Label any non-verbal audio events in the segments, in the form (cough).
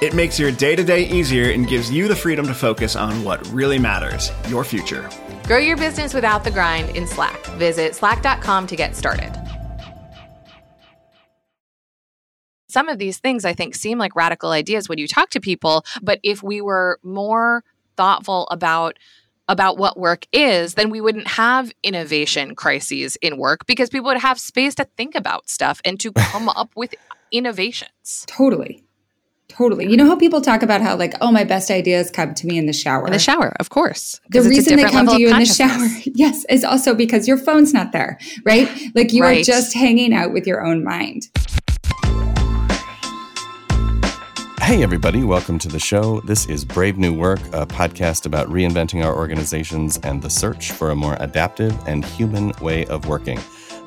It makes your day to day easier and gives you the freedom to focus on what really matters your future. Grow your business without the grind in Slack. Visit slack.com to get started. Some of these things I think seem like radical ideas when you talk to people, but if we were more thoughtful about about what work is, then we wouldn't have innovation crises in work because people would have space to think about stuff and to (laughs) come up with innovations. Totally. Totally. You know how people talk about how, like, oh, my best ideas come to me in the shower? In the shower, of course. The reason they come to you in the shower, (laughs) yes, is also because your phone's not there, right? Like you right. are just hanging out with your own mind. Hey, everybody, welcome to the show. This is Brave New Work, a podcast about reinventing our organizations and the search for a more adaptive and human way of working.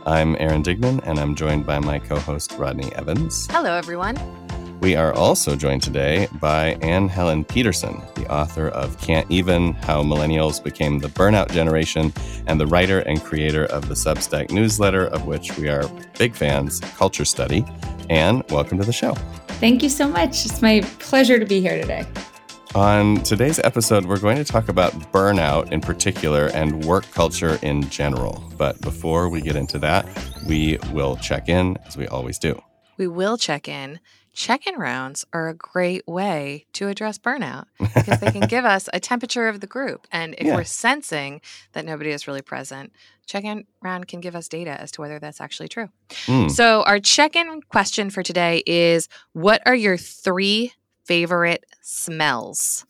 I'm Aaron Dignan, and I'm joined by my co host, Rodney Evans. Hello, everyone. We are also joined today by Anne Helen Petersen, the author of Can't Even How Millennials Became the Burnout Generation, and the writer and creator of the Substack newsletter, of which we are big fans, Culture Study. Anne, welcome to the show. Thank you so much. It's my pleasure to be here today. On today's episode, we're going to talk about burnout in particular and work culture in general. But before we get into that, we will check in as we always do. We will check in check in rounds are a great way to address burnout (laughs) because they can give us a temperature of the group. And if yeah. we're sensing that nobody is really present, check in round can give us data as to whether that's actually true. Mm. So, our check in question for today is What are your three favorite smells?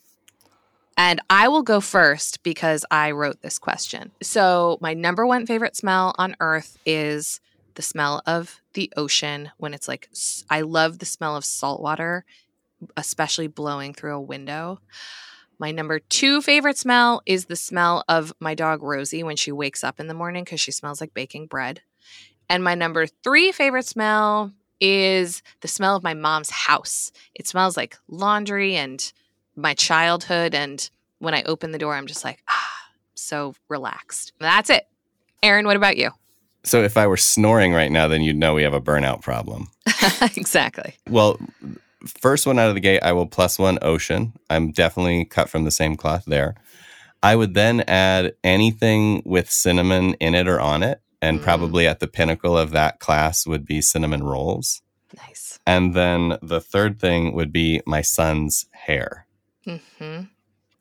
And I will go first because I wrote this question. So, my number one favorite smell on earth is the smell of the ocean when it's like I love the smell of salt water, especially blowing through a window. My number two favorite smell is the smell of my dog Rosie when she wakes up in the morning because she smells like baking bread. And my number three favorite smell is the smell of my mom's house. It smells like laundry and my childhood. And when I open the door, I'm just like, ah, so relaxed. That's it. Aaron, what about you? So if I were snoring right now, then you'd know we have a burnout problem. (laughs) exactly. Well, first one out of the gate, I will plus one ocean. I'm definitely cut from the same cloth there. I would then add anything with cinnamon in it or on it. And mm. probably at the pinnacle of that class would be cinnamon rolls. Nice. And then the third thing would be my son's hair. Mm-hmm.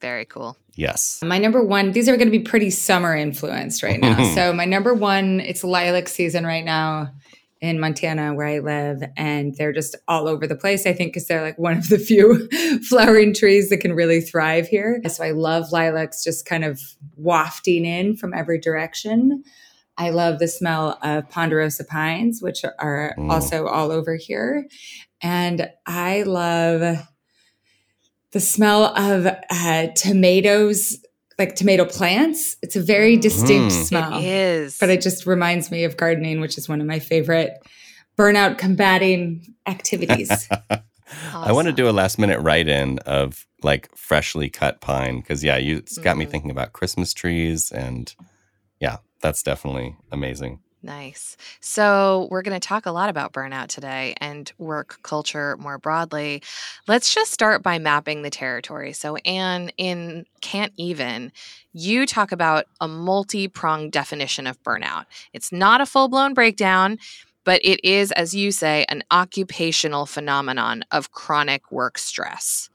Very cool. Yes. My number one, these are going to be pretty summer influenced right now. (laughs) so, my number one, it's lilac season right now in Montana where I live, and they're just all over the place. I think because they're like one of the (laughs) few (laughs) flowering trees that can really thrive here. So, I love lilacs just kind of wafting in from every direction. I love the smell of ponderosa pines, which are mm. also all over here. And I love the smell of uh, tomatoes, like tomato plants. It's a very distinct mm. smell. It is. But it just reminds me of gardening, which is one of my favorite burnout combating activities. (laughs) awesome. I want to do a last minute write in of like freshly cut pine because, yeah, you, it's got mm. me thinking about Christmas trees. And yeah, that's definitely amazing. Nice. So, we're going to talk a lot about burnout today and work culture more broadly. Let's just start by mapping the territory. So, Anne, in Can't Even, you talk about a multi pronged definition of burnout. It's not a full blown breakdown, but it is, as you say, an occupational phenomenon of chronic work stress.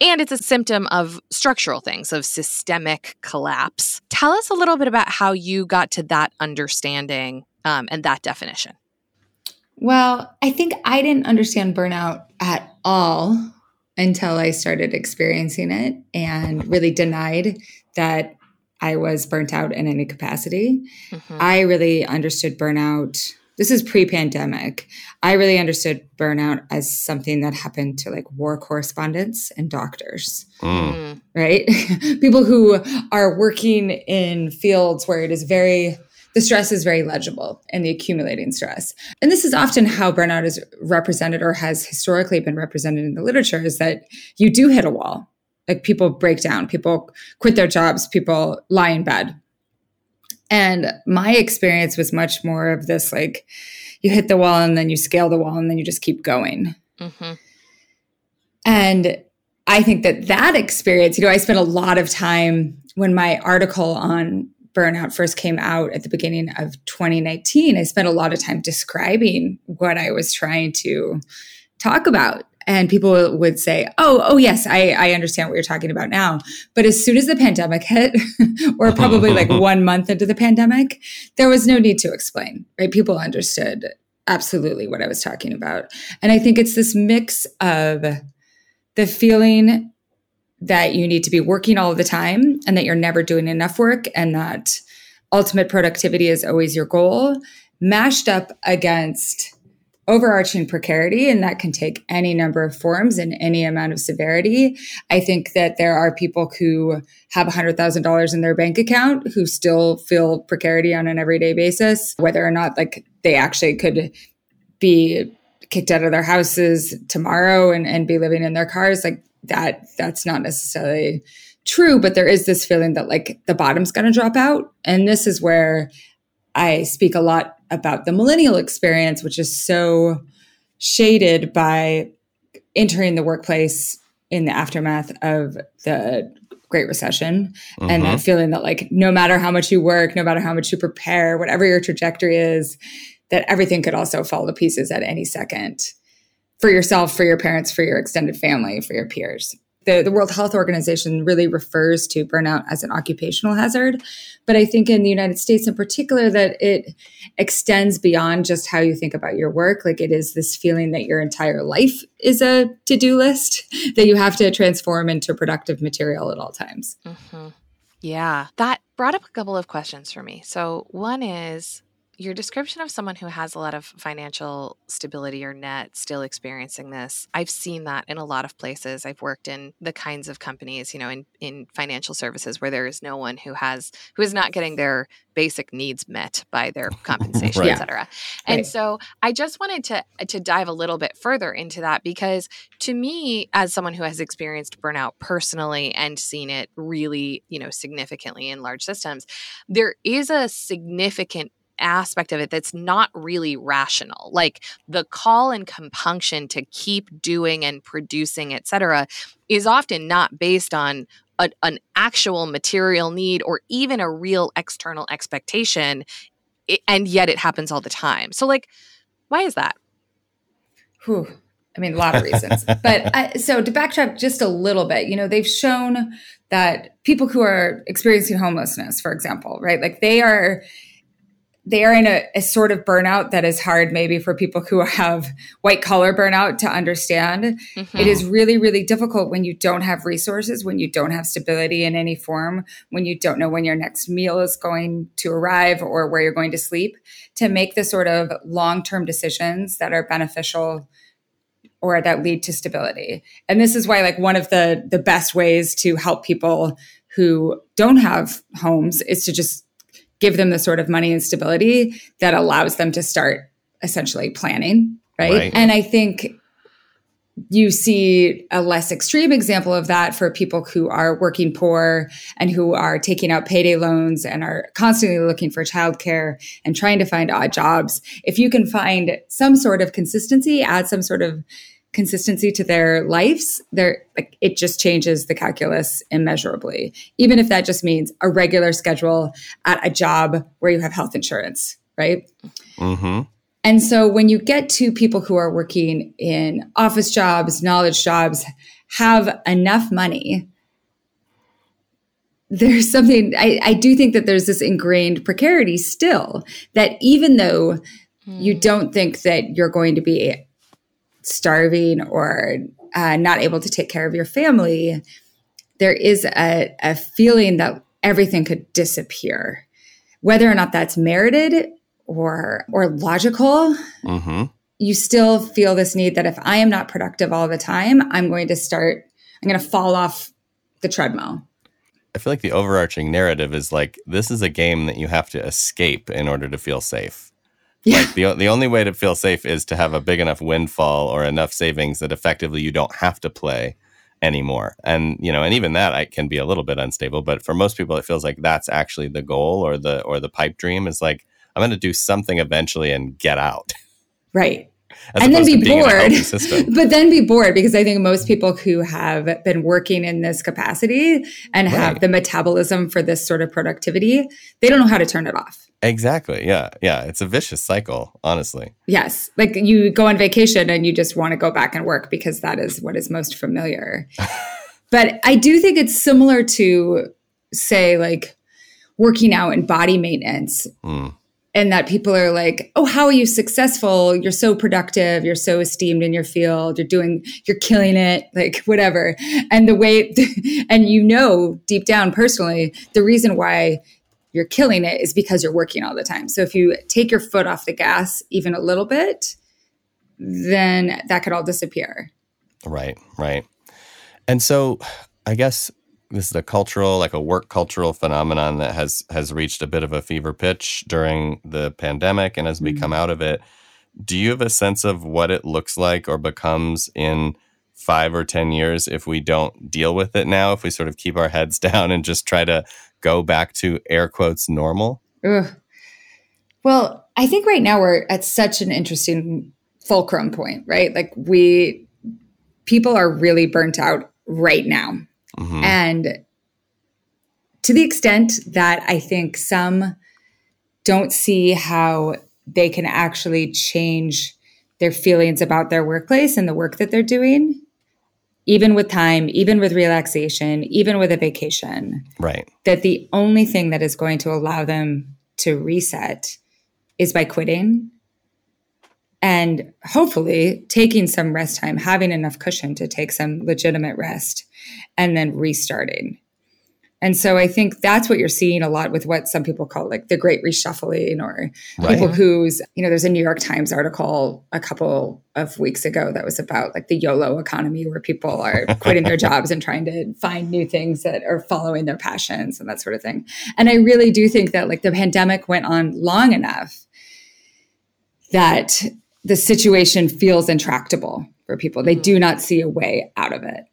And it's a symptom of structural things, of systemic collapse. Tell us a little bit about how you got to that understanding um, and that definition. Well, I think I didn't understand burnout at all until I started experiencing it and really denied that I was burnt out in any capacity. Mm-hmm. I really understood burnout. This is pre pandemic. I really understood burnout as something that happened to like war correspondents and doctors, mm. right? (laughs) People who are working in fields where it is very, the stress is very legible and the accumulating stress. And this is often how burnout is represented or has historically been represented in the literature is that you do hit a wall like people break down, people quit their jobs, people lie in bed. And my experience was much more of this like you hit the wall and then you scale the wall and then you just keep going. Mm-hmm. And I think that that experience, you know, I spent a lot of time when my article on burnout first came out at the beginning of 2019. I spent a lot of time describing what I was trying to talk about and people would say, "Oh, oh yes, I, I understand what you're talking about now." But as soon as the pandemic hit, (laughs) or probably like (laughs) one month into the pandemic, there was no need to explain. Right? People understood absolutely what I was talking about, and I think it's this mix of the feeling that you need to be working all the time and that you're never doing enough work and that ultimate productivity is always your goal mashed up against overarching precarity, and that can take any number of forms and any amount of severity. I think that there are people who have $100,000 in their bank account who still feel precarity on an everyday basis, whether or not like they actually could be kicked out of their houses tomorrow and, and be living in their cars. Like that, that's not necessarily true, but there is this feeling that like the bottom's going to drop out. And this is where I speak a lot about the millennial experience, which is so shaded by entering the workplace in the aftermath of the Great Recession mm-hmm. and that feeling that, like, no matter how much you work, no matter how much you prepare, whatever your trajectory is, that everything could also fall to pieces at any second for yourself, for your parents, for your extended family, for your peers the, the World Health Organization really refers to burnout as an occupational hazard. But I think in the United States in particular, that it extends beyond just how you think about your work. Like it is this feeling that your entire life is a to do list (laughs) that you have to transform into productive material at all times. Mm-hmm. Yeah. That brought up a couple of questions for me. So, one is your description of someone who has a lot of financial stability or net still experiencing this i've seen that in a lot of places i've worked in the kinds of companies you know in, in financial services where there is no one who has who is not getting their basic needs met by their (laughs) compensation right. et cetera and right. so i just wanted to to dive a little bit further into that because to me as someone who has experienced burnout personally and seen it really you know significantly in large systems there is a significant aspect of it that's not really rational like the call and compunction to keep doing and producing etc is often not based on a, an actual material need or even a real external expectation and yet it happens all the time so like why is that Whew. I mean, a lot of reasons. (laughs) but I, so to backtrack just a little bit, you know, they've shown that people who are experiencing homelessness, for example, right, like they are they are in a, a, sort of burnout that is hard maybe for people who (laughs) have white collar burnout to understand mm-hmm. it is really really difficult when you don't have resources when you don't have stability in any form when you don't know when your next meal is going to arrive or where you're going to sleep to make the sort of long-term decisions that are beneficial or that lead to stability and this is why like one of the the best ways to help people who don't have homes is to just give them the sort of money and stability that allows them to start essentially planning. Right. right. And I think you see a less extreme example of that for people who are working poor and who are taking out payday loans and are constantly looking for childcare and trying to find odd jobs. If you can find some sort of consistency, add some sort of consistency to their lives, there like it just changes the calculus immeasurably. Even if that just means a regular schedule at a job where you have health insurance, right? Mm-hmm. And so when you get to people who are working in office jobs, knowledge jobs, have enough money, there's something I, I do think that there's this ingrained precarity still that even though mm. you don't think that you're going to be starving or uh, not able to take care of your family, there is a, a feeling that everything could disappear. Whether or not that's merited or or logical, mm-hmm. you still feel this need that if I am not productive all the time, I'm going to start, I'm going to fall off the treadmill. I feel like the overarching narrative is like this is a game that you have to escape in order to feel safe. Yeah. Like the the only way to feel safe is to have a big enough windfall or enough savings that effectively you don't have to play anymore. And you know, and even that I can be a little bit unstable, but for most people it feels like that's actually the goal or the or the pipe dream is like I'm going to do something eventually and get out. (laughs) Right. As and then be bored. (laughs) but then be bored because I think most people who have been working in this capacity and right. have the metabolism for this sort of productivity, they don't know how to turn it off. Exactly. Yeah. Yeah. It's a vicious cycle, honestly. Yes. Like you go on vacation and you just want to go back and work because that is what is most familiar. (laughs) but I do think it's similar to, say, like working out and body maintenance. Mm and that people are like, "Oh, how are you successful? You're so productive. You're so esteemed in your field. You're doing, you're killing it. Like whatever." And the way, (laughs) and you know deep down personally, the reason why you're killing it is because you're working all the time. So if you take your foot off the gas even a little bit, then that could all disappear. Right. Right. And so, I guess this is a cultural like a work cultural phenomenon that has has reached a bit of a fever pitch during the pandemic and as we mm-hmm. come out of it do you have a sense of what it looks like or becomes in five or ten years if we don't deal with it now if we sort of keep our heads (laughs) down and just try to go back to air quotes normal Ugh. well i think right now we're at such an interesting fulcrum point right like we people are really burnt out right now Mm-hmm. And to the extent that I think some don't see how they can actually change their feelings about their workplace and the work that they're doing, even with time, even with relaxation, even with a vacation. Right. That the only thing that is going to allow them to reset is by quitting and hopefully taking some rest time, having enough cushion to take some legitimate rest, and then restarting. And so I think that's what you're seeing a lot with what some people call like the great reshuffling or right. people who's, you know, there's a New York Times article a couple of weeks ago that was about like the YOLO economy where people are (laughs) quitting their jobs and trying to find new things that are following their passions and that sort of thing. And I really do think that like the pandemic went on long enough that the situation feels intractable for people. They do mm-hmm. not see a way out of it.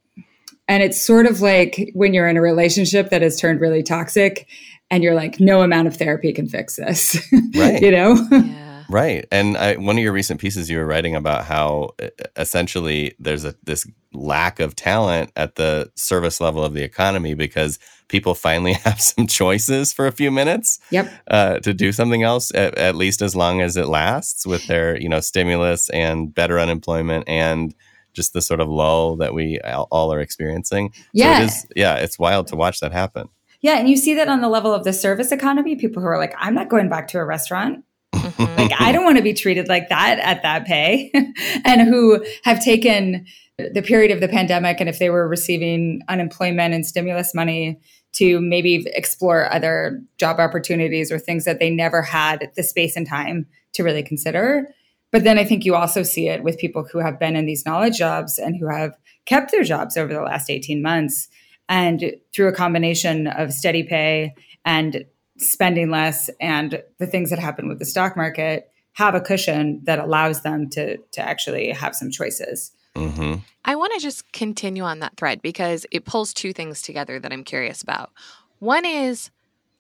And it's sort of like when you're in a relationship that has turned really toxic and you're like, no amount of therapy can fix this. (laughs) Right. you know? Yeah. Right. And I, one of your recent pieces, you were writing about how essentially there's a, this lack of talent at the service level of the economy because people finally (laughs) have some choices for a few minutes yep. Uh, to do something else at, at, least as long as it lasts with their you know stimulus and better unemployment and just the sort of lull that we all are experiencing. Yeah so it is, yeah. it's wild to watch that happen. Yeah and you see that on the level of the service economy people who are like i'm not going back to a restaurant. Mm-hmm. Like i don't want to be treated like that at that pay. (laughs) And who have taken the period of the pandemic and if they were receiving unemployment and stimulus money to maybe explore other job opportunities or things that they never had the space and time to really consider. But then I think you also see it with people who have been in these knowledge jobs and who have kept their jobs over the last 18 months. And through a combination of steady pay and spending less and the things that happen with the stock market, have a cushion that allows them to, to actually have some choices. Mm-hmm. I want to just continue on that thread because it pulls two things together that I'm curious about. One is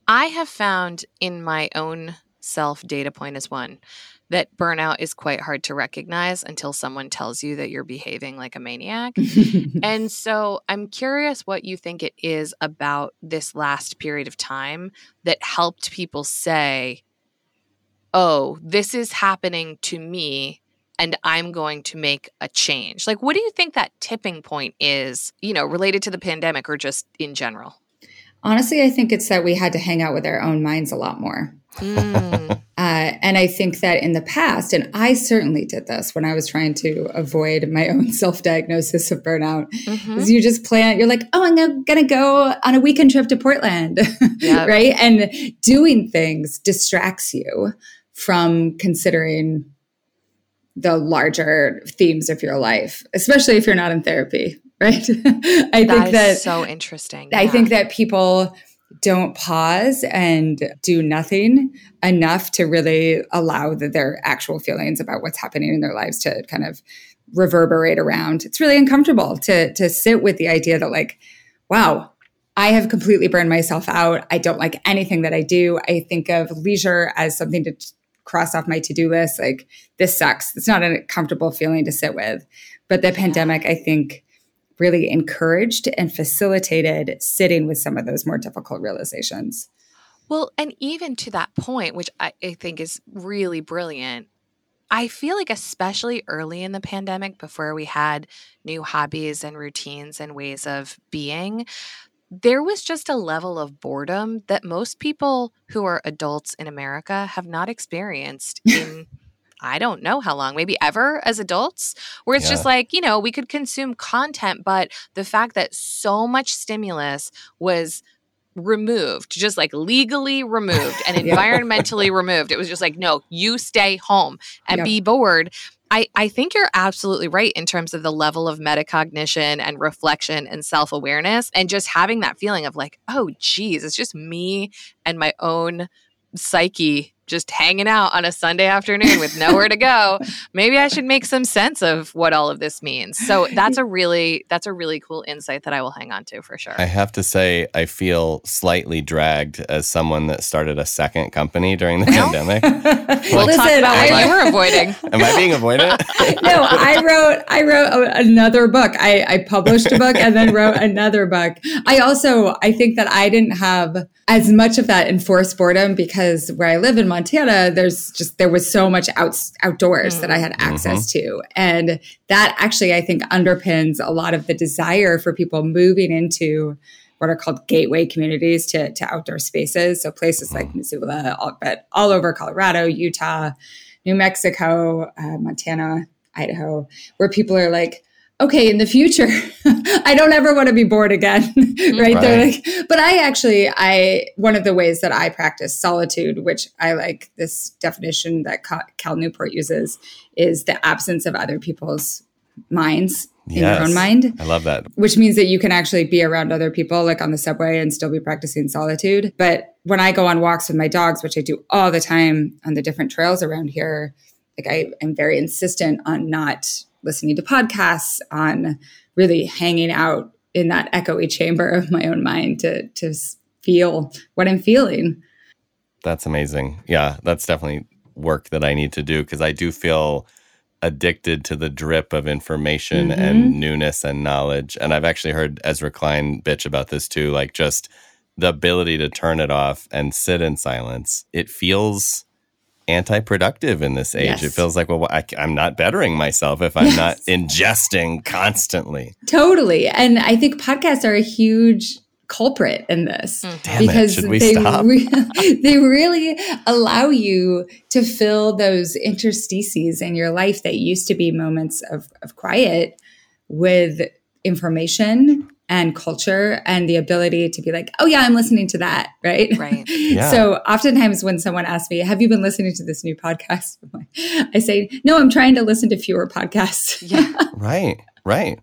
I have found in my own self data point as one that burnout is quite hard to recognize until someone tells you that you're behaving like a maniac. (laughs) and so I'm curious what you think it is about this last period of time that helped people say, oh, this is happening to me and I'm going to make a change. Like, what do you think that tipping point is, you know, related to the pandemic or just in general? Honestly, I think it's that we had to hang out with our own minds a lot more. Mm. (laughs) uh, And I think that in the past, and I certainly did this when I was trying to avoid my own (laughs) self diagnosis of burnout, mm-hmm. is you just plan, you're like, oh, I'm going to go on a weekend trip to Portland, (laughs) yep. right? And doing things distracts you from considering the larger themes of your life, especially if you're not in therapy, right? I that think that so interesting. I yeah. think that people don't pause and do nothing enough to really allow the, their actual feelings about what's happening in their lives to kind of reverberate around. It's really uncomfortable to to sit with the idea that like, wow, I have completely burned myself out. I don't like anything that I do. I think of leisure as something to cross off my to-do list. Like this sucks. It's not a comfortable feeling to sit with. But the pandemic, I think, really encouraged and facilitated sitting with some of those more difficult realizations. Well, and even to that point, which I, I, think is really brilliant, I feel like, especially early in the pandemic, before we had new hobbies and routines and ways of being, there was just a level of boredom that most people who are adults in America have not experienced (laughs) in I don't know how long, maybe ever as adults, where it's yeah. just like, you know, we could consume content, but the fact that so much stimulus was removed, just like legally removed and (laughs) environmentally removed. It was just like, no, you stay home and be bored. I, I think you're absolutely right in terms of the level of metacognition and reflection and self awareness, and just having that feeling of like, oh, geez, it's just me and my own psyche just hanging out on a Sunday afternoon with nowhere to go, (laughs) maybe I should make some sense of what all of this means. So that's a (laughs) really that's a really cool insight that I will hang on to for sure. I have to say I feel slightly dragged as someone that started a second company during the pandemic. (laughs) we'll Listen, talk about what I, you were avoiding. Am I being avoided? no, I wrote I wrote another book. I, I published a book and then wrote another book. I also I think that I didn't have as much of that enforced boredom because where I live in Montana, there's just there was so much out, outdoors mm-hmm. that I had mm-hmm. access mm-hmm. to, and that actually I think underpins a lot of the desire for people moving into what are called gateway communities to, to outdoor spaces. So places like mm-hmm. Missoula, all, but all over Colorado, Utah, New Mexico, uh, Montana, Idaho, where people are like, okay, in the future, (laughs) I don't ever want to be bored again. right? (laughs) Mm-hmm. right. They're like, but I actually, I, one of the ways that I practice solitude, which I like this definition that Cal Newport uses, is the absence of other people's minds in yes. your own mind. I love that. Which means that you can actually be around other people, like on the subway, and still be practicing solitude. But when I go on walks with my dogs, which I do all the time on the different trails around here, like I am very insistent on not listening to podcasts, on really hanging out in that echoey chamber of my own mind to to feel what I'm feeling. That's amazing. Yeah, that's definitely work that I need to do because I do feel addicted to the drip of information mm-hmm. and newness and knowledge. And I've actually heard Ezra Klein bitch about this too, like just the ability to turn it off and sit in silence. It feels anti-productive in this age. Yes. It feels like, well, I, am not bettering myself if I'm yes. not ingesting constantly. Totally, and I think podcasts are a huge culprit in this mm. because they re- (laughs) they really allow you to fill those interstices in your life that used to be moments of, of quiet with information and culture and the ability to be like, oh yeah, I'm listening to that, right? Right. (laughs) Yeah. so oftentimes when someone asks me, have you been listening to this new podcast? (laughs) I say, no, I'm trying to listen to fewer podcasts. (laughs) yeah. right. Right.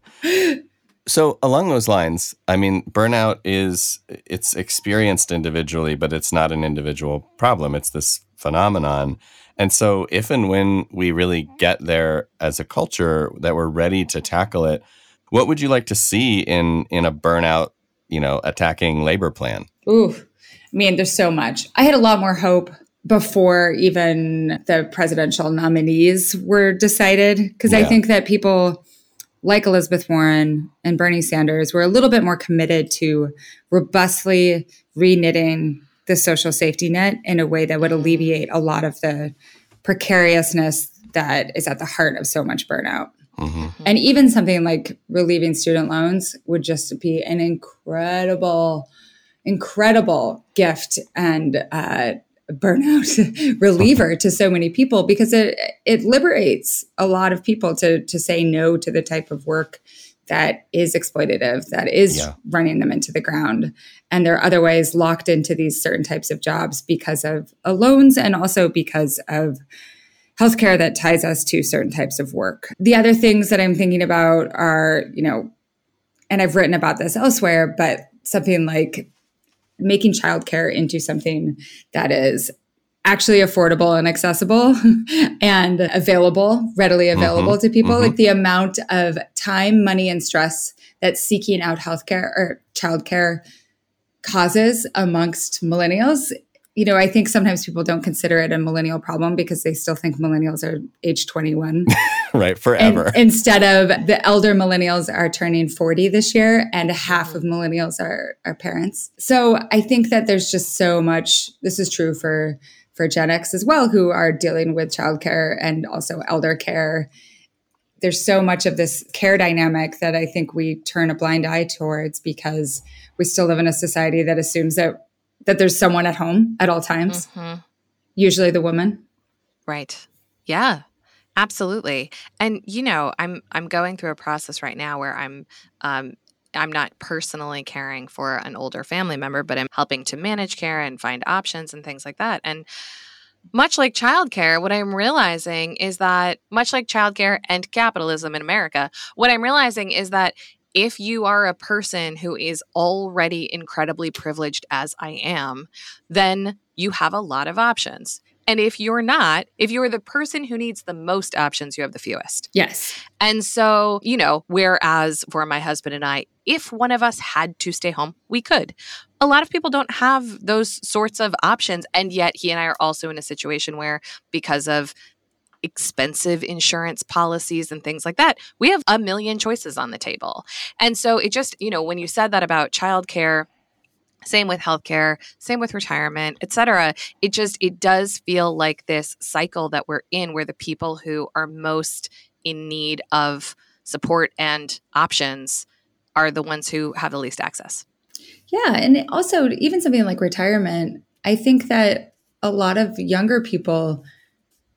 So along those lines, I mean, burnout is it's experienced individually, but it's not an individual problem. It's this phenomenon. And so if and when we really get there as a culture that we're ready to tackle it, what would you like to see in in a burnout, you know, attacking labor plan? Ooh, I mean, there's so much. I had a lot more hope before even the presidential nominees were decided because yeah. I think that people like Elizabeth Warren and Bernie Sanders were a little bit more committed to robustly reknitting the social safety net in a way that would alleviate a lot of the precariousness that is at the heart of so much burnout. Mm-hmm. And even something like relieving student loans would just be an incredible, incredible gift and uh, burnout (laughs) reliever to so many people because it it liberates a lot of people to to say no to the type of work that is exploitative that is yeah. running them into the ground and they're otherwise locked into these certain types of jobs because of loans and also because of healthcare that ties us to certain types of work the other things that i'm thinking about are you know and i've written about this elsewhere but something like making childcare into something that is actually affordable and accessible (laughs) and available, readily mm-hmm. available mm-hmm, to people. Mm-hmm. Like the amount of time, money, and stress that seeking out healthcare or childcare causes amongst millennials you know, I think sometimes people don't consider it a millennial problem because they still think millennials are age 21. (laughs) right, forever. And instead of the elder millennials are turning 40 this year and half of millennials are, are parents. So I think that there's just so much, this is true for, for Gen X as well, who are dealing with childcare and also elder care. There's so much of this care dynamic that I think we turn a blind eye towards because we still live in a society that assumes that that there's someone at home at all times, mm-hmm. usually the woman. Right. Yeah. Absolutely. And you know, I'm I'm going through a process right now where I'm um I'm not personally caring for an older family member, but I'm helping to manage care and find options and things like that. And much like childcare, what I'm realizing is that, much like childcare and capitalism in America, what I'm realizing is that if you are a person who is already incredibly privileged, as I am, then you have a lot of options. And if you're not, if you're the person who needs the most options, you have the fewest. Yes. And so, you know, whereas for my husband and I, if one of us had to stay home, we could. A lot of people don't have those sorts of options. And yet, he and I are also in a situation where, because of expensive insurance policies and things like that, we have a million choices on the table. And so it just, you know, when you said that about childcare, same with healthcare, same with retirement, et cetera, it just it does feel like this cycle that we're in where the people who are most in need of support and options are the ones who have the least access. Yeah, and also even something like retirement, I think that a lot of younger people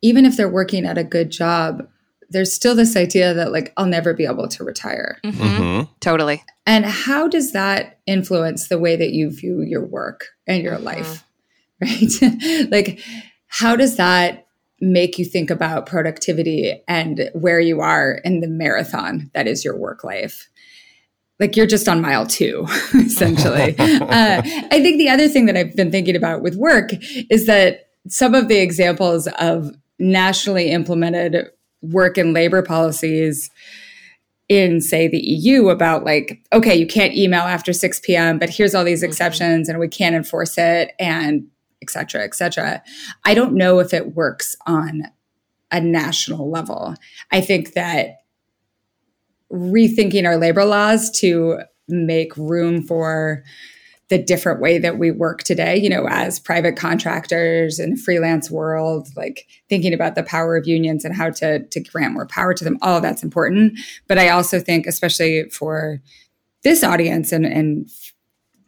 even if they're working at a good job, there's still this idea that like I'll never be able to retire. Mm-hmm. Mm-hmm. Totally. And how does that influence the way that you view your work and your mm-hmm. life? (laughs) Right? (laughs) like how does that make you think about productivity and where you are in the marathon that is your work life? Like you're just on mile two, (laughs) essentially. uh, I think the other thing that I've been thinking about with work is that some of the examples of nationally implemented work and labor policies in say the EU about like okay you can't email after 6 p.m. but here's all these mm-hmm. exceptions and we can't enforce it and etc cetera et cetera I don't know if it works on a national level I think that rethinking our labor laws to make room for the different way that we work today, you know, as private contractors the freelance world, like thinking about the power of unions and how to, to grant more power to them, all that's important. But I also think, especially for this audience and, and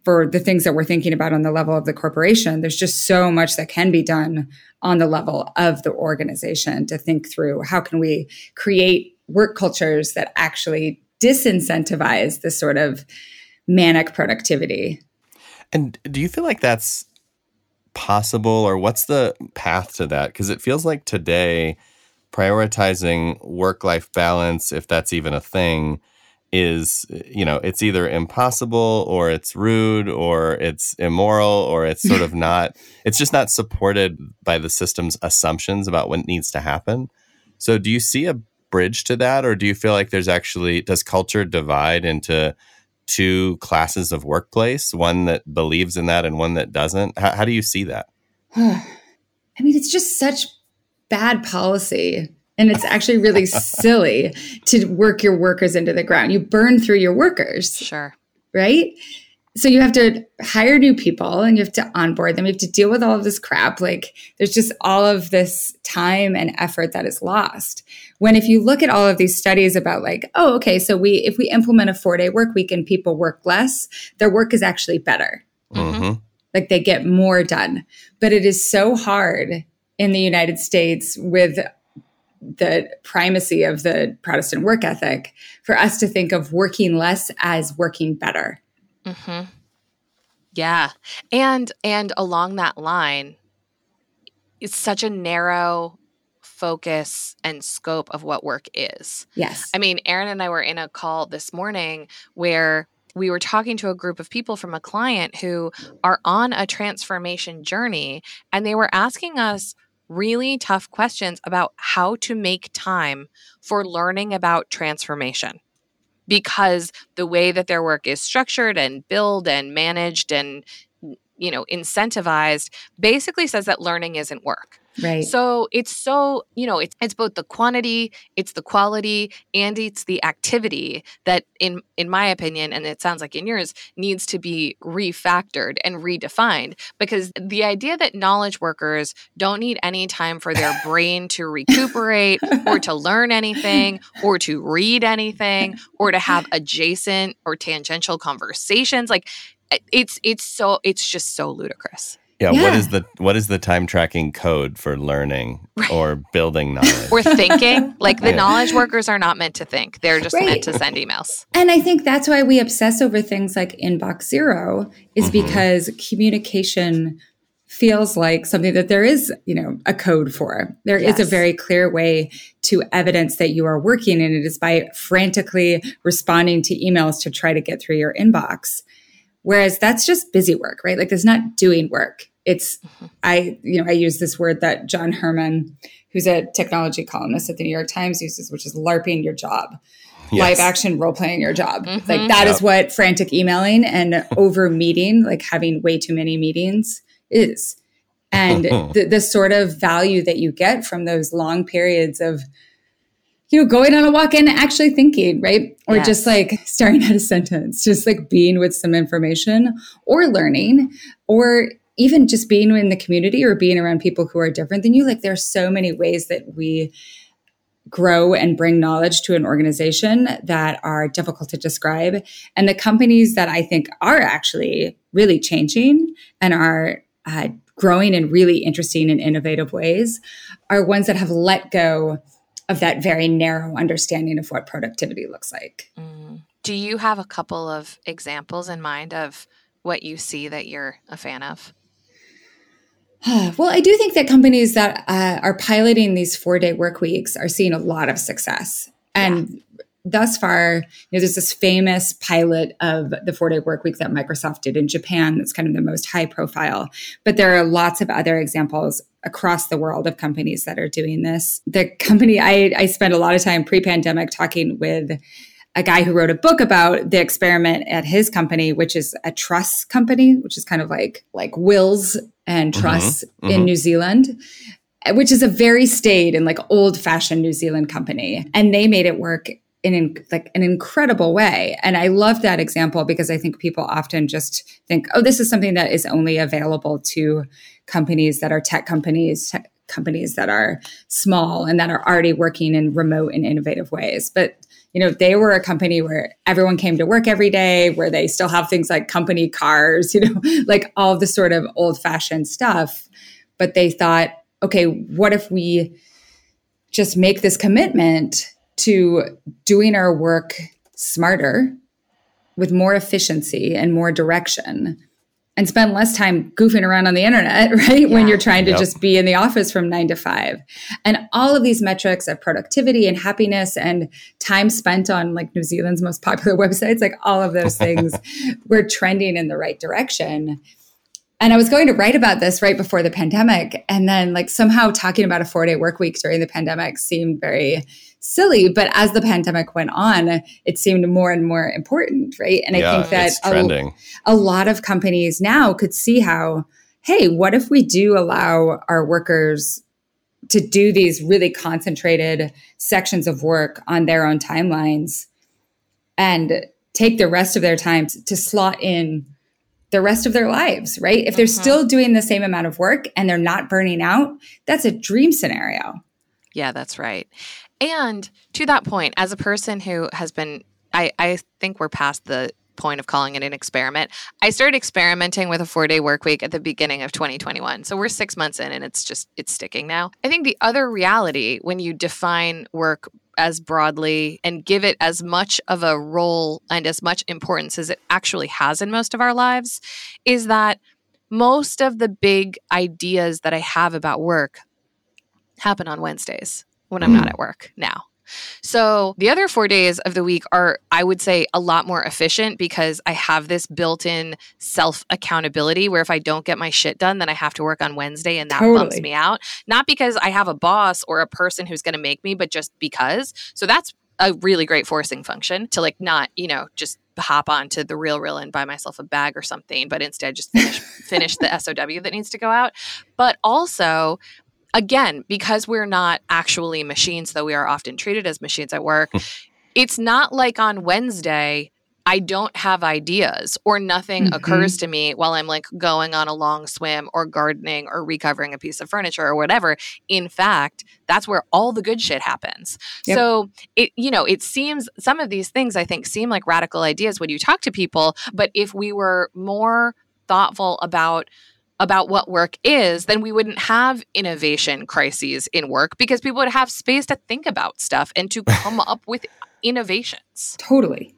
for the things that we're thinking about on the level of the corporation, there's just so much that can be done on the level of the organization to think through how can we create work cultures that actually disincentivize this sort of manic productivity and do you feel like that's possible or what's the path to that? Because it feels like today, prioritizing work life balance, if that's even a thing, is you know it's either impossible or it's rude or it's immoral or it's sort of (laughs) not it's just not supported by the system's assumptions about what needs to happen so do you see a bridge to that or do you feel like there's actually does culture divide into two classes of workplace, one that believes in that and one that doesn't? How, how do you see that? (sighs) I mean, it's just such bad policy. And it's actually really (laughs) silly to work your workers into the ground. You burn through your workers. Sure. Right? So you have to hire new people and you have to onboard them you have to deal with all of this crap like there's just all of this time and effort that is lost when if you look at all of these studies about like oh okay so we if we implement a four day work week and people work less their work is actually better mm-hmm. Like they get more done. But it is so hard in the United States with the primacy of the Protestant work ethic for us to think of working less as working better. Mm-hmm. Yeah, and and along that line, it's such a narrow focus and scope of what work is. Yes, I mean, Aaron and I were in a call this morning where we were talking to a group of people from a client who are on a transformation journey, and they were asking us really tough questions about how to make time for learning about transformation because the way that their work is structured and built and managed and you know incentivized basically says that learning isn't work Right. So it's so, you know, it's it's both the quantity, it's the quality, and it's the activity that in in my opinion, and it sounds like in yours, needs to be refactored and redefined. Because the idea that knowledge workers don't need any time for their (laughs) brain to recuperate or to learn anything or to read anything or to have adjacent or tangential conversations, like it's it's so it's just so ludicrous. Yeah, yeah, what is the what is the time tracking code for learning right. or building knowledge or thinking? Like the yeah. knowledge workers are not meant to think; they're just right. meant to send emails. And I think that's why we obsess over things like inbox zero, is mm-hmm. because communication feels like something that there is, you know, a code for. There yes. is a very clear way to evidence that you are working, and it is by frantically responding to emails to try to get through your inbox. Whereas that's just busy work, right? Like it's not doing work. It's mm-hmm. I, you know, I use this word that John Herrman, who's a technology columnist at the New York Times, uses, which is LARPing your job. Yes. Live action role playing your job. Mm-hmm. Like that yep. is what frantic emailing and (laughs) over meeting, like having way too many meetings is. And (laughs) the, the sort of value that you get from those long periods of you know, going on a walk and actually thinking, right? Or yes. just like (laughs) staring at a sentence, just like being with some information or learning or even just being in the community or being around people who are different than you. Like there's so many ways that we grow and bring knowledge to an organization that are difficult to describe. And the companies that I think are actually really changing and are uh, growing in really interesting and innovative ways are ones that have let go of that very narrow understanding of what productivity looks like. Mm. Do you have a couple of examples in mind of what you see that you're a fan of? (sighs) well, I do think that companies that uh, are piloting these four day work weeks are seeing a lot of success. And yeah. thus far, you know, there's this famous pilot of the four day work week that Microsoft did in Japan that's kind of the most high profile. But there are lots of other examples across the world of companies that are doing this. The company I, I spent a lot of time pre pandemic talking with a guy who wrote a book about the experiment at his company, which is a trust company, which is kind of like like wills and mm-hmm. mm-hmm, in mm-hmm. New Zealand, which is a very staid and like old fashioned New Zealand company, and they made it work in like an incredible way. And I love that example because I think people often just think, oh, this is something that is only available to companies that are tech companies, tech companies that are small and that are already working in remote and innovative ways. But you know, they were a company where everyone came to work every day, where they still have things like company cars, (laughs) you know, like all the sort of old fashioned stuff. But they thought, okay, what if we just make this commitment to doing our work smarter with more efficiency and more direction and spend less time goofing around on the internet, (laughs) right? Yeah. When you're trying to yep. just be in the office from nine to five. And all of these metrics of productivity and happiness and time spent on like New Zealand's most popular (laughs) websites, like all of those things (laughs) were trending in the right direction. And I was going to write about this right before the pandemic. And then, like, somehow talking about a four day work week during the pandemic seemed very silly. But as the pandemic went on, it seemed more and more important, right? And yeah, I think that a, a lot of companies now could see how, hey, what if we do allow our workers to do these really concentrated sections of work on their own timelines and take the rest of their time to slot in the rest of their lives, right? If they're mm-hmm. still doing the same amount of work and they're not burning out, that's a dream scenario. Yeah, that's right. And to that point, as a person who has been, I, I think we're past the point of calling it an experiment. I started experimenting with a four day work week at the beginning of 2021. So we're six months in and it's just, it's sticking now. I think the other reality when you define work as broadly and give it as much of a role and as much importance as it actually has in most of our lives is that most of the big ideas that I have about work happen on Wednesdays when I'm mm. not at work now. So the other four days of the week are, I would say, a lot more efficient because I have this built in self accountability where if I don't get my shit done, then I have to work on Wednesday and that totally. bumps me out. Not because I have a boss or a person who's going to make me, but just because. So that's a really great forcing function to like not, you know, just hop on to the RealReal and buy myself a bag or something, but instead just finish (laughs) finish the SOW that needs to go out. But also again, because we're not actually machines, though we are often treated as machines at work, hmm. it's not like on Wednesday I don't have ideas or nothing mm-hmm. occurs to me while I'm like going on a long swim or gardening or recovering a piece of furniture or whatever. In fact, that's where all the good shit happens. Yep. So it, you know, it seems some of these things I think seem like radical ideas when you talk to people, but if we were more thoughtful about about what work is, then we wouldn't have innovation crises in work because people would have space to think about stuff and to come (laughs) up with innovations. Totally.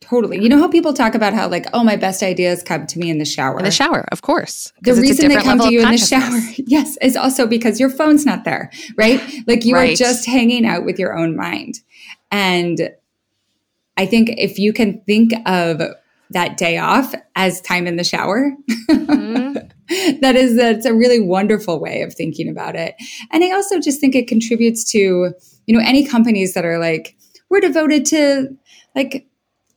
Totally. You know how people talk about how like, oh, my best ideas come to me in the shower. In the shower, of course. The reason they come to you in the shower, (laughs) yes, is also because your phone's not there, right? Like you right. are just hanging out with your own mind. And I think if you can think of that day off as time in the shower, mm-hmm. (laughs) (laughs) that is that's a really wonderful way of thinking about it. And I also just think it contributes to, you know, any companies that are like, we're devoted to like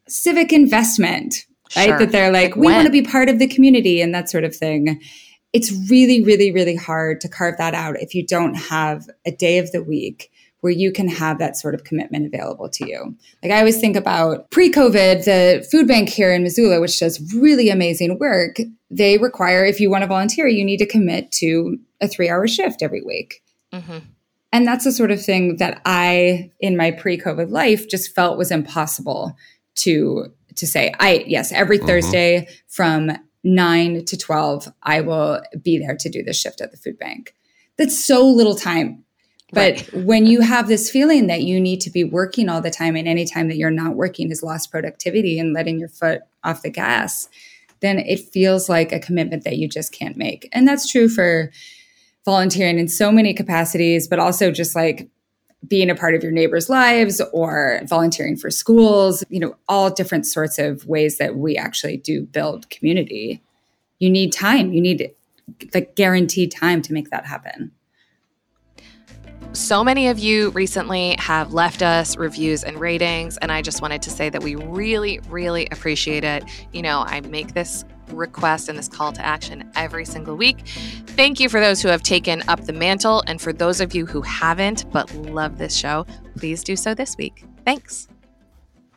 civic investment, right? Sure. That they're like, like we want to be part of the community and that sort of thing. It's really, really, really hard to carve that out if you don't have a day of the week where you can have that sort of commitment available to you. Like I always think about pre-COVID, the food bank here in Missoula, which does really amazing work, they require if you want to volunteer, you need to commit to a three-hour shift every week. Mm-hmm. And that's the sort of thing that I, in my pre-COVID life, just felt was impossible to to say i yes every mm-hmm. thursday from 9 to 12 i will be there to do the shift at the food bank that's so little time but right. when you have this feeling that you need to be working all the time and any time that you're not working is lost productivity and letting your foot off the gas then it feels like a commitment that you just can't make and that's true for volunteering in so many capacities but also just like being a part of your neighbors' lives or volunteering for schools, you know, all different sorts of ways that we actually do build community. You need time. You need like guaranteed time to make that happen. So many of you recently have left us reviews and ratings, and I just wanted to say that we really, really appreciate it. You know, I make this request and this call to action every single week. Thank you for those who have taken up the mantle. And for those of you who haven't but love this show, please do so this week. Thanks.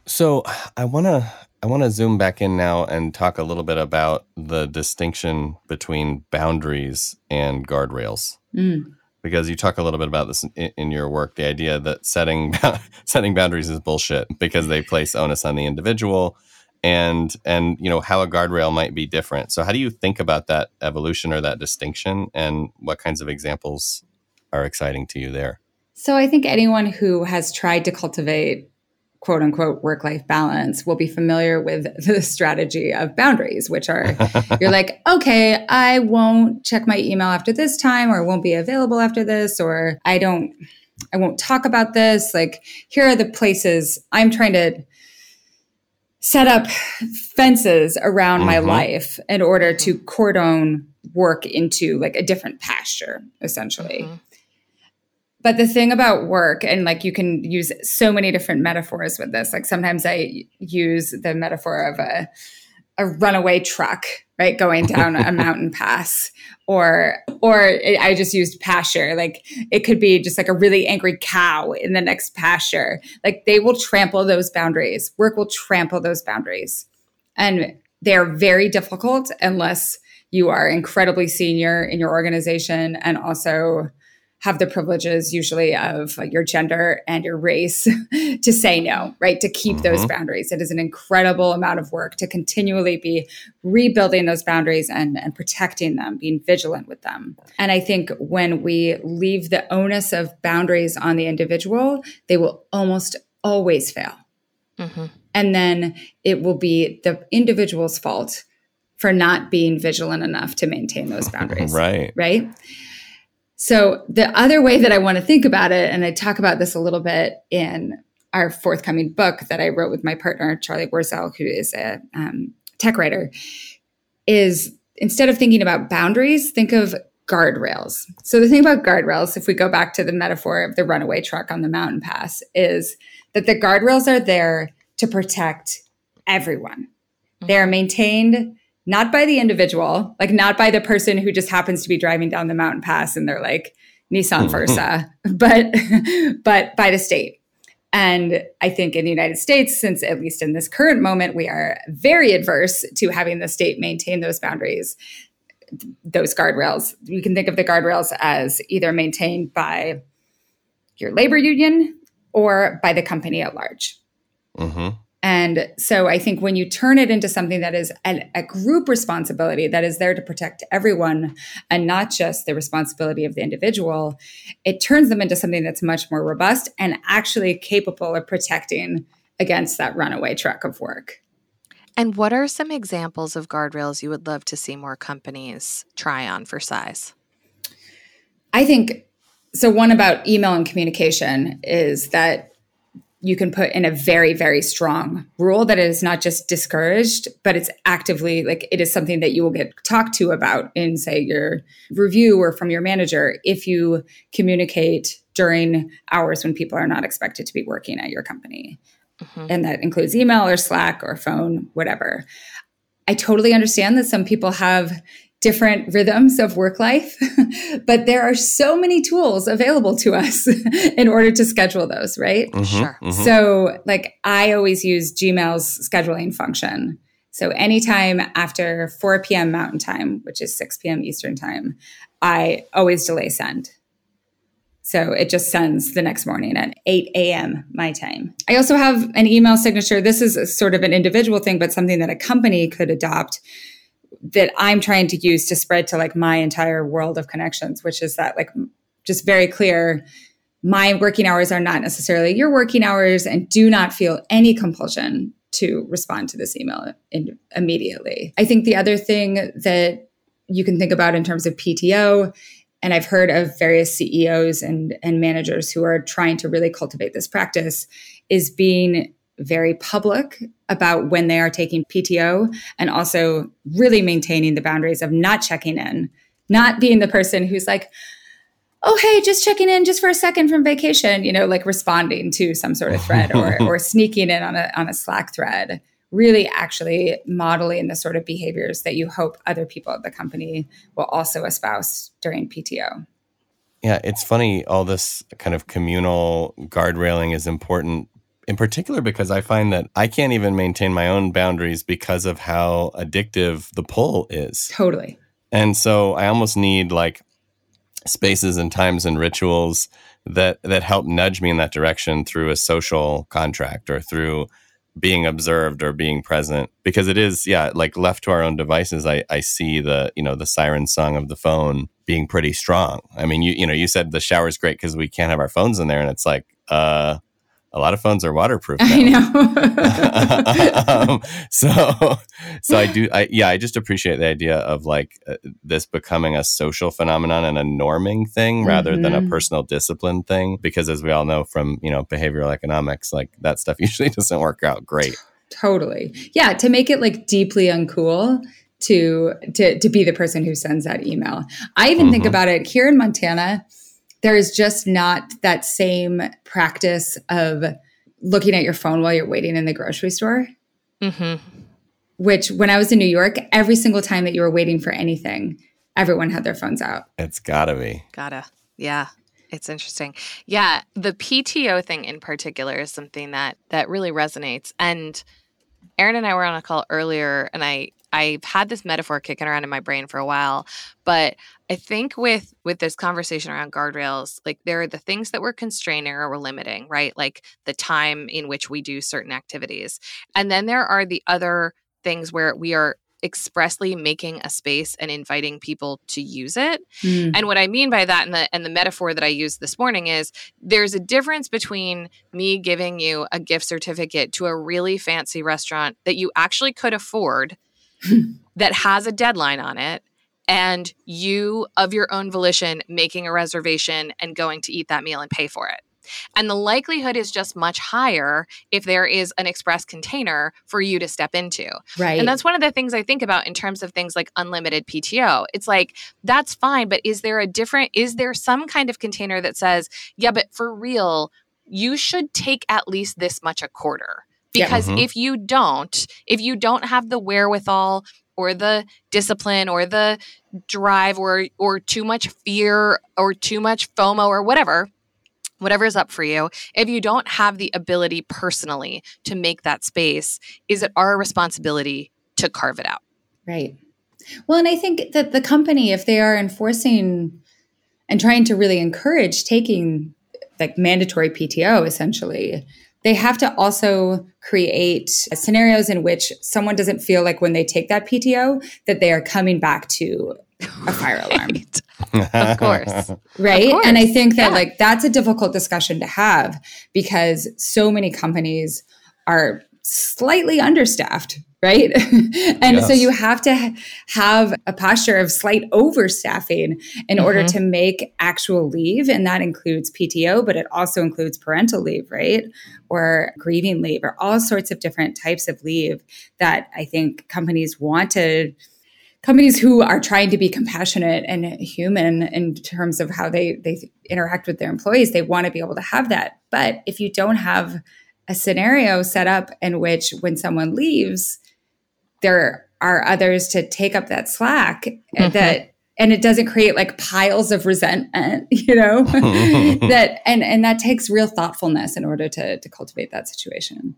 So I want to. I want to zoom back in now and talk a little bit about the distinction between boundaries and guardrails. Mm because you talk a little bit about this in, in, your work the idea that setting (laughs) setting boundaries is bullshit because they place onus on the individual and and you know how a guardrail might be different. So how do you think about that evolution or that distinction and what kinds of examples are exciting to you there? So i think anyone who has tried to cultivate quote unquote work life balance will be familiar with (laughs) the strategy of boundaries, which are (laughs) you're like, okay, I won't check my email after this time, or won't be available after this, or I don't, I won't talk about this. Like, here are the places I'm trying to set up fences around mm-hmm. my life in order to cordon work into like a different pasture, essentially. Mm-hmm. But the thing about work, and like you can use so many different metaphors with this. Like sometimes I use the metaphor of a a runaway truck, right, going down a (laughs) mountain pass, or or it, I just used pasture. Like it could be just like a really angry cow in the next pasture. Like they will trample those boundaries. Work will trample those boundaries, and they are very difficult unless you are incredibly senior in your organization and also have the privileges usually of your gender and your race (laughs) to say no, right? To keep mm-hmm. those boundaries. It is an incredible amount of work to continually be rebuilding those boundaries and, and protecting them, being vigilant with them. And I think when we leave the onus of boundaries on the individual, they will almost always fail. Mm-hmm. And then it will be the individual's fault for not being vigilant enough to maintain those boundaries. (laughs) right. Right. So the other way that I want to think about it, and I talk about this a little bit in our forthcoming book that I wrote with my partner Charlie Warzel, who is a um, tech writer, is instead of thinking about boundaries, think of guardrails. So the thing about guardrails, if we go back to the metaphor of the runaway truck on the mountain pass, is that the guardrails are there to protect everyone. They are maintained not by the individual, like not by the person who just happens to be driving down the mountain pass and they're like Nissan Versa, (laughs) but but by the state. And I think in the United States, since at least in this current moment, we are very adverse to having the state maintain those boundaries, those guardrails. You can think of the guardrails as either maintained by your labor union or by the company at large. Mm-hmm. And so I think when you turn it into something that is a, a, group responsibility that is there to protect everyone and not just the responsibility of the individual, it turns them into something that's much more robust and actually capable of protecting against that runaway truck of work. And what are some examples of guardrails you would love to see more companies try on for size? I think so. One about email and communication is that you can put in a very very strong rule that it is not just discouraged but it's actively like it is something that you will get talked to about in say your review or from your manager if you communicate during hours when people are not expected to be working at your company mm-hmm. and that includes email or slack or phone whatever i totally understand that some people have different rhythms of work life, (laughs) but there are so many tools available to us (laughs) in order to schedule those, right? Mm-hmm, sure. Mm-hmm. So, like, I always use Gmail's scheduling function. So, anytime after 4 p.m. Mountain Time, which is 6 p.m. Eastern Time, I always delay send. So it just sends the next morning at 8 a.m. my time. I also have an email signature. This is sort of an individual thing, but something that a company could adopt that I'm trying to use to spread to like my entire world of connections, which is that like just very clear my working hours are not necessarily your working hours and do not feel any compulsion to respond to this email in, immediately. I think the other thing that you can think about in terms of PTO and I've heard of various CEOs and, and managers who are trying to really cultivate this practice is being very public about when they are taking PTO and also really maintaining the boundaries of not checking in, not being the person who's like, oh, hey, just checking in just for a second from vacation, you know, like responding to some sort of thread or, (laughs) or sneaking in on a, on a Slack thread, really actually modeling the sort of behaviors that you hope other people at the company will also espouse during PTO. Yeah, it's funny. All this kind of communal guardrailing is important in particular because I find that I can't even maintain my own boundaries because of how addictive the pull is. Totally. And so I almost need like spaces and times and rituals that that help nudge me in that direction through a social contract or through being observed or being present because it is yeah like left to our own devices i i see the you know the siren song of the phone being pretty strong i mean you you know you said the shower's great because we can't have our phones in there and it's like uh a lot of phones are waterproof. (laughs) Now. I know. (laughs) um, so, so I do. I yeah, I just appreciate the idea of like uh, this becoming a social phenomenon and a norming thing rather mm-hmm. than a mm-hmm. personal discipline thing. Because as we all know from you know behavioral economics, like that stuff (laughs) usually doesn't work out great. Totally. Yeah, to make it like deeply uncool to to to be the person who sends that email. I even mm-hmm. think about it here in Montana there is just not that same practice of looking at your phone while you're waiting in the grocery store. Mm-hmm. Which, when I was in New York, every single time that you were waiting for anything, everyone had their phones out. It's gotta be. Gotta. Yeah. It's interesting. Yeah, the PTO thing in particular is something that that really resonates. And Aaron and I were on a call earlier and I I've had this metaphor kicking around in my brain for a while, but I think with with this conversation around guardrails, like there are the things that we're constraining or we're limiting, right? Like the time in which we do certain activities. And then there are the other things where we are expressly making a space and inviting people to use it. Mm. And what I mean by that and the and the metaphor that I used this morning is there's a difference between me giving you a gift certificate to a really fancy restaurant that you actually could afford (clears throat) that has a deadline on it and you of your own volition making a reservation and going to eat that meal and pay for it. And the likelihood is just much higher if there is an express container for you to step into. Right. And that's one of the things I think about in terms of things like unlimited PTO. It's like, that's fine, but is there a different, is there some kind of container that says, yeah, but for real, you should take at least this much a quarter? Because yeah. mm-hmm. if you don't, if you don't have the wherewithal or the discipline or the drive or or too much fear or too much FOMO or whatever, whatever is up for you, if you don't have the ability personally to make that space, is it our responsibility to carve it out? Right. Well, and I think that the company, if they are enforcing and trying to really encourage taking like mandatory PTO essentially, they have to also create scenarios in which someone doesn't feel like when they take that PTO that they are coming back to a fire (laughs) alarm. of course. (laughs) Right. Of course. And I think that yeah. like that's a difficult discussion to have because so many companies are slightly understaffed, right? (laughs) and yes. so you have to have a posture of slight overstaffing in mm-hmm. order to make actual leave. And that includes PTO, but it also includes parental leave, right? Or grieving leave, or all sorts of different types of leave that I think companies want to companies who are trying to be compassionate and human in terms of how they they interact with their employees they want to be able to have that but if you don't have a scenario set up in which when someone leaves there are others to take up that slack mm-hmm. that and it doesn't create like piles of resentment (laughs) you know (laughs) that and and that takes real thoughtfulness in order to to cultivate that situation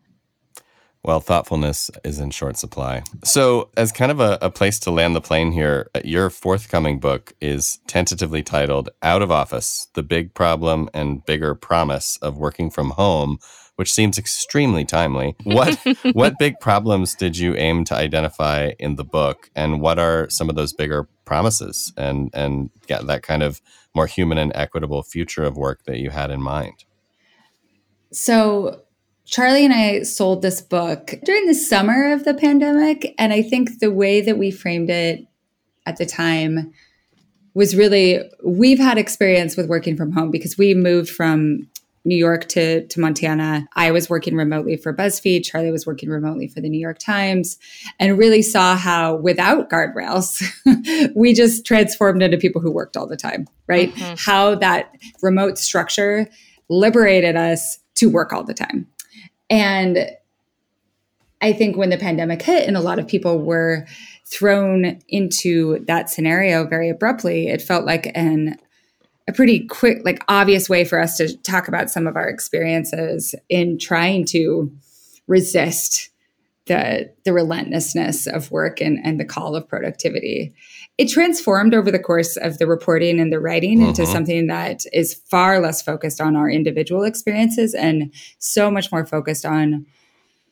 well, thoughtfulness is in short supply. So, as kind of a, a, place to land the plane here, uh, your forthcoming book is tentatively titled Out of Office The Big Problem and Bigger Promise of Working from Home, which seems extremely timely. What, (laughs) what big problems did you aim to identify in the book, and what are some of those bigger promises and, and yeah, that kind of more human and equitable future of work that you had in mind? So, Charlie and I sold this book during the summer of the pandemic. And I think the way that we framed it at the time was really we've had experience with working from home because we moved from New York to, to Montana. I was working remotely for BuzzFeed. Charlie was working remotely for the New York Times and really saw how without guardrails, (laughs) we just transformed into people who worked all the time, right? Mm-hmm. How that remote structure liberated us to work all the time. And I think when the pandemic hit and a lot of people were thrown into that scenario very abruptly, it felt like an a pretty quick, like obvious way for us to talk about some of our experiences in trying to resist the the relentlessness of work and, and the call of productivity. It transformed over the course of the reporting and the writing into mm-hmm. something that is far less focused on our individual experiences and so much more focused on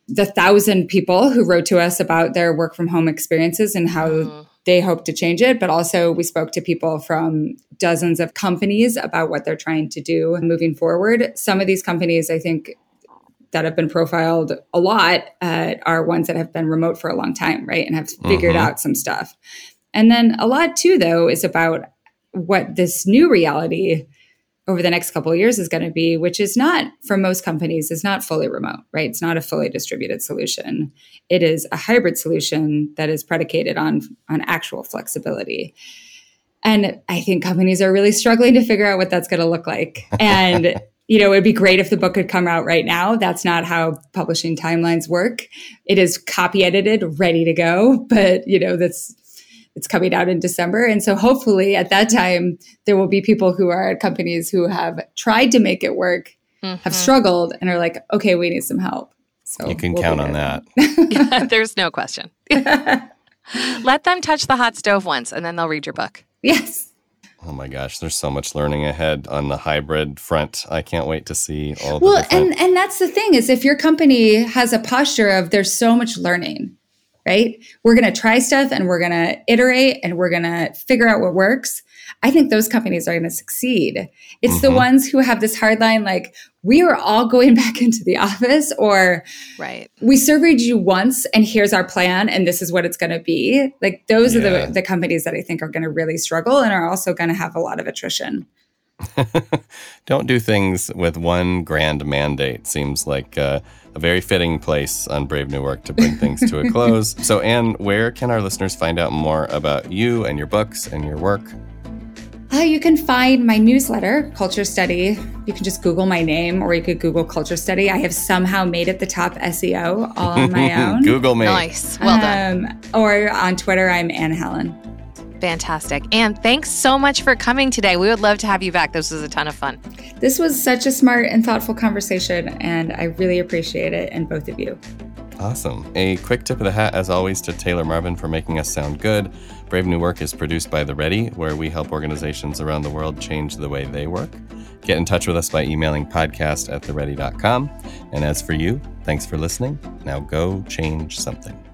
the thousand people who wrote to us about their work from home experiences and how mm-hmm. they hope to change it. But also, we spoke to people from dozens of companies about what they're trying to do moving forward. Some of these companies, I think, that have been profiled a lot uh, are ones that have been remote for a long time, right? And have figured mm-hmm. out some stuff. And then a lot too, though, is about what this new reality over the next couple of years is going to be, which is not for most companies is not fully remote, right? It's not a fully distributed solution. It is a hybrid solution that is predicated on on actual flexibility. And I think companies are really struggling to figure out what that's going to look like. (laughs) And you know, it'd be great if the book could come out right now. That's not how publishing timelines work. It is copy edited, ready to go, but you know, that's it's coming out in December. And so hopefully at that time there will be people who are at companies who have tried to make it work, mm-hmm. have struggled and are like, okay, we need some help. So you can we'll count on that. (laughs) (laughs) There's no question. (laughs) Let them touch the hot stove once and then they'll read your book. Yes. Oh my gosh, there's so much learning ahead on the hybrid front. I can't wait to see all well, different- and and that's the thing is if your company has a posture of there's so much learning, right? We're going to try stuff and we're going to iterate and we're going to figure out what works. I think those companies are going to succeed. It's mm-hmm. the ones who have this hard line like we are all going (laughs) back into the office or right. we surveyed you once and here's our plan and this is what it's going to be. Like those yeah. are the the companies that I think are going to really struggle and are also going to have a lot of attrition. (laughs) Don't do things with one grand mandate. Seems like uh, a very fitting place on Brave New Work to bring things to a (laughs) close. So, Anne, where can our listeners find out more about you and your books and your work? Uh, you can find my newsletter, Culture Study. You can just Google my name or you could Google Culture Study. I have somehow made it the top SEO all on my (laughs) own. Google me. Nice. Well done. Um, or on Twitter, I'm Anne Helen. Fantastic. And thanks so much for coming today. We would love to have you back. This was a ton of fun. This was such a smart and thoughtful conversation, and I really appreciate it and both of you. Awesome. A quick tip of the hat, as always, to Taylor Marvin for making us sound good. Brave New Work is produced by The Ready, where we help organizations around the world change the way they work. Get in touch with us by emailing podcast at theready.com. And as for you, thanks for listening. Now go change something.